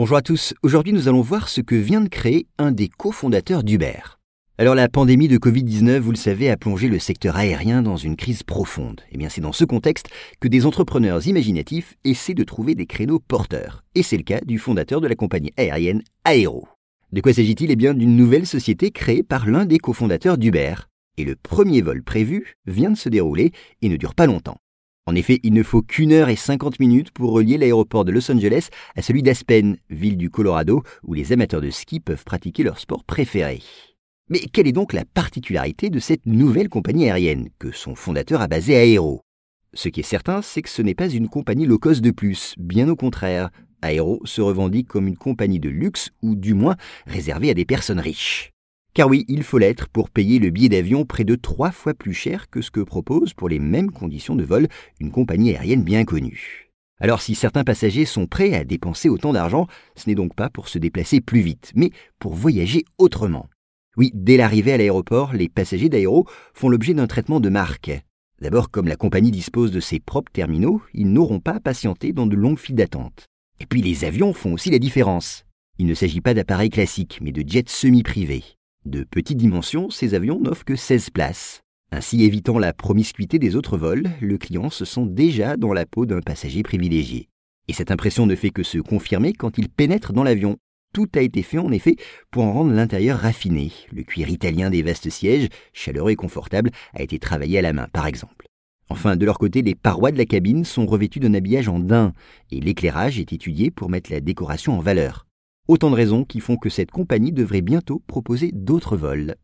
Bonjour à tous, aujourd'hui nous allons voir ce que vient de créer un des cofondateurs d'Uber. Alors la pandémie de Covid-19, vous le savez, a plongé le secteur aérien dans une crise profonde. Et eh bien c'est dans ce contexte que des entrepreneurs imaginatifs essaient de trouver des créneaux porteurs. Et c'est le cas du fondateur de la compagnie aérienne Aero. De quoi s'agit-il? Eh bien d'une nouvelle société créée par l'un des cofondateurs d'Uber. Et le premier vol prévu vient de se dérouler et ne dure pas longtemps. En effet, il ne faut qu'une heure et cinquante minutes pour relier l'aéroport de Los Angeles à celui d'Aspen, ville du Colorado, où les amateurs de ski peuvent pratiquer leur sport préféré. Mais quelle est donc la particularité de cette nouvelle compagnie aérienne que son fondateur a basée à Aero? Ce qui est certain, c'est que ce n'est pas une compagnie low cost de plus, bien au contraire. Aero se revendique comme une compagnie de luxe, ou du moins réservée à des personnes riches. Car oui, il faut l'être pour payer le billet d'avion près de trois fois plus cher que ce que propose pour les mêmes conditions de vol une compagnie aérienne bien connue. Alors si certains passagers sont prêts à dépenser autant d'argent, ce n'est donc pas pour se déplacer plus vite, mais pour voyager autrement. Oui, dès l'arrivée à l'aéroport, les passagers d'aéro font l'objet d'un traitement de marque. D'abord, comme la compagnie dispose de ses propres terminaux, ils n'auront pas à patienter dans de longues files d'attente. Et puis les avions font aussi la différence. Il ne s'agit pas d'appareils classiques, mais de jets semi-privés. De petite dimension, ces avions n'offrent que 16 places. Ainsi, évitant la promiscuité des autres vols, le client se sent déjà dans la peau d'un passager privilégié. Et cette impression ne fait que se confirmer quand il pénètre dans l'avion. Tout a été fait en effet pour en rendre l'intérieur raffiné. Le cuir italien des vastes sièges, chaleureux et confortable, a été travaillé à la main, par exemple. Enfin, de leur côté, les parois de la cabine sont revêtues d'un habillage en daim, et l'éclairage est étudié pour mettre la décoration en valeur. Autant de raisons qui font que cette compagnie devrait bientôt proposer d'autres vols.